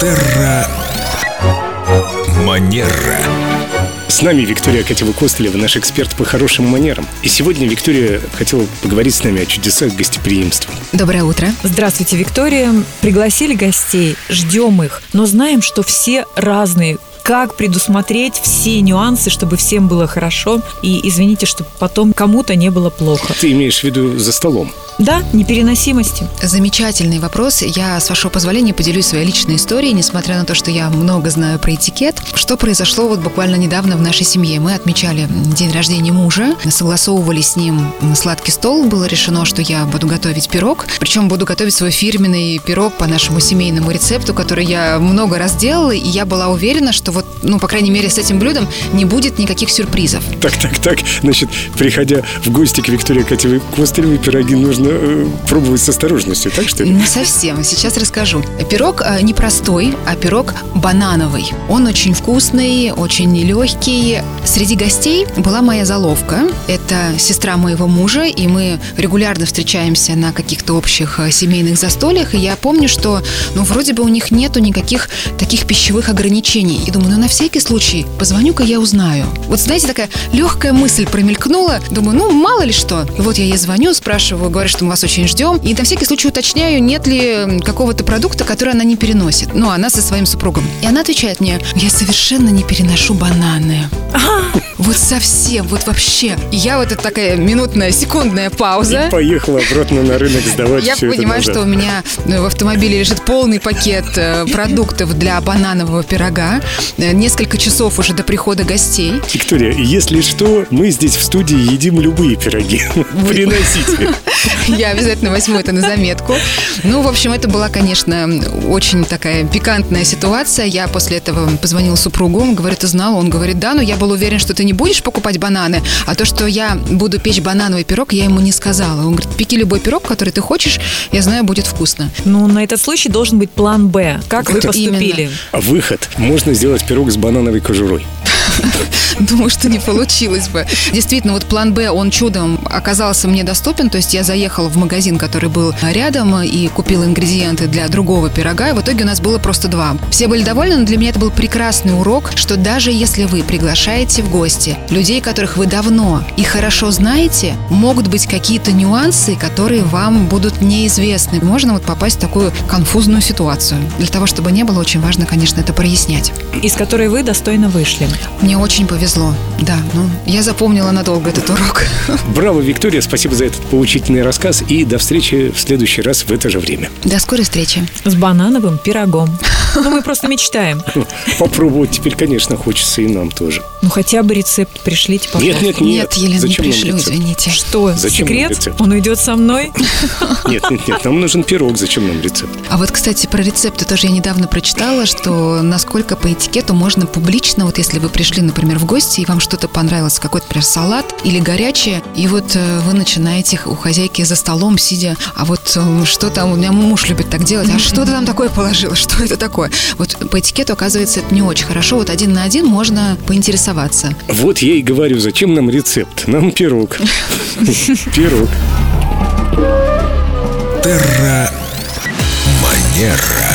Терра Манера. С нами Виктория Катева-Костылева, наш эксперт по хорошим манерам. И сегодня Виктория хотела поговорить с нами о чудесах гостеприимства. Доброе утро. Здравствуйте, Виктория. Пригласили гостей, ждем их, но знаем, что все разные. Как предусмотреть все нюансы, чтобы всем было хорошо? И извините, чтобы потом кому-то не было плохо. Ты имеешь в виду за столом? Да, непереносимости. Замечательный вопрос. Я, с вашего позволения, поделюсь своей личной историей, несмотря на то, что я много знаю про этикет. Что произошло вот буквально недавно в нашей семье? Мы отмечали день рождения мужа, согласовывали с ним сладкий стол. Было решено, что я буду готовить пирог. Причем буду готовить свой фирменный пирог по нашему семейному рецепту, который я много раз делала, и я была уверена, что вот, ну, по крайней мере, с этим блюдом не будет никаких сюрпризов. Так, так, так. Значит, приходя в гости к Виктории Катевой-Костылевой, пироги нужно э, пробовать с осторожностью, так что ли? Не совсем. Сейчас расскажу. Пирог э, не простой, а пирог банановый. Он очень вкусный, очень легкий. Среди гостей была моя заловка. Это сестра моего мужа, и мы регулярно встречаемся на каких-то общих э, семейных застольях. И я помню, что, ну, вроде бы у них нету никаких таких пищевых ограничений. И думаю, ну, на всякий случай, позвоню-ка я узнаю. Вот, знаете, такая легкая мысль промелькнула. Думаю, ну, мало ли что. И вот я ей звоню, спрашиваю, говорю, что мы вас очень ждем. И на всякий случай уточняю, нет ли какого-то продукта, который она не переносит. Ну, она со своим супругом. И она отвечает мне, я совершенно не переношу бананы. Вот совсем, вот вообще. И я вот это такая минутная, секундная пауза. И поехала обратно на рынок сдавать Я все понимаю, это что у назад. меня э, в автомобиле лежит полный пакет э, продуктов для бананового пирога. Э, Несколько часов уже до прихода гостей. Виктория, если что, мы здесь в студии едим любые пироги. Приносите. Я обязательно возьму это на заметку. Ну, в общем, это была, конечно, очень такая пикантная ситуация. Я после этого позвонила супругу, он говорит, ты знал? Он говорит, да, но я был уверен, что ты не будешь покупать бананы, а то, что я буду печь банановый пирог, я ему не сказала. Он говорит, пеки любой пирог, который ты хочешь, я знаю, будет вкусно. Ну, на этот случай должен быть план Б. Как вы Вот поступили? именно. А выход. Можно сделать пирог с банановой кожурой. Думаю, что не получилось бы. Действительно, вот план Б, он чудом оказался мне доступен. То есть я заехала в магазин, который был рядом, и купила ингредиенты для другого пирога. И в итоге у нас было просто два. Все были довольны, но для меня это был прекрасный урок, что даже если вы приглашаете в гости людей, которых вы давно и хорошо знаете, могут быть какие-то нюансы, которые вам будут неизвестны. Можно вот попасть в такую конфузную ситуацию. Для того, чтобы не было, очень важно, конечно, это прояснять. Из которой вы достойно вышли. Мне очень повезло. Да, ну, я запомнила надолго этот урок. Браво, Виктория, спасибо за этот поучительный рассказ и до встречи в следующий раз в это же время. До скорой встречи. С банановым пирогом. Ну, мы просто мечтаем. Попробовать теперь, конечно, хочется и нам тоже. Ну, хотя бы рецепт пришлите, пожалуйста. Нет, нет, нет. Нет, Елена, Зачем не пришлю, извините. Что, Зачем секрет? Он уйдет со мной? Нет, нет, нет, нам нужен пирог, зачем нам рецепт? А вот, кстати, про рецепты тоже я недавно прочитала, что насколько по этикету можно публично, вот если вы пришли, например, в гости, и вам что-то понравилось, какой-то, например, салат или горячее, и вот э, вы начинаете у хозяйки за столом, сидя, а вот э, что там, у меня муж любит так делать, а что ты там такое положила, что это такое? Вот по этикету, оказывается, это не очень хорошо, вот один на один можно поинтересоваться. Вот я и говорю, зачем нам рецепт? Нам пирог. Пирог. Терра Манера.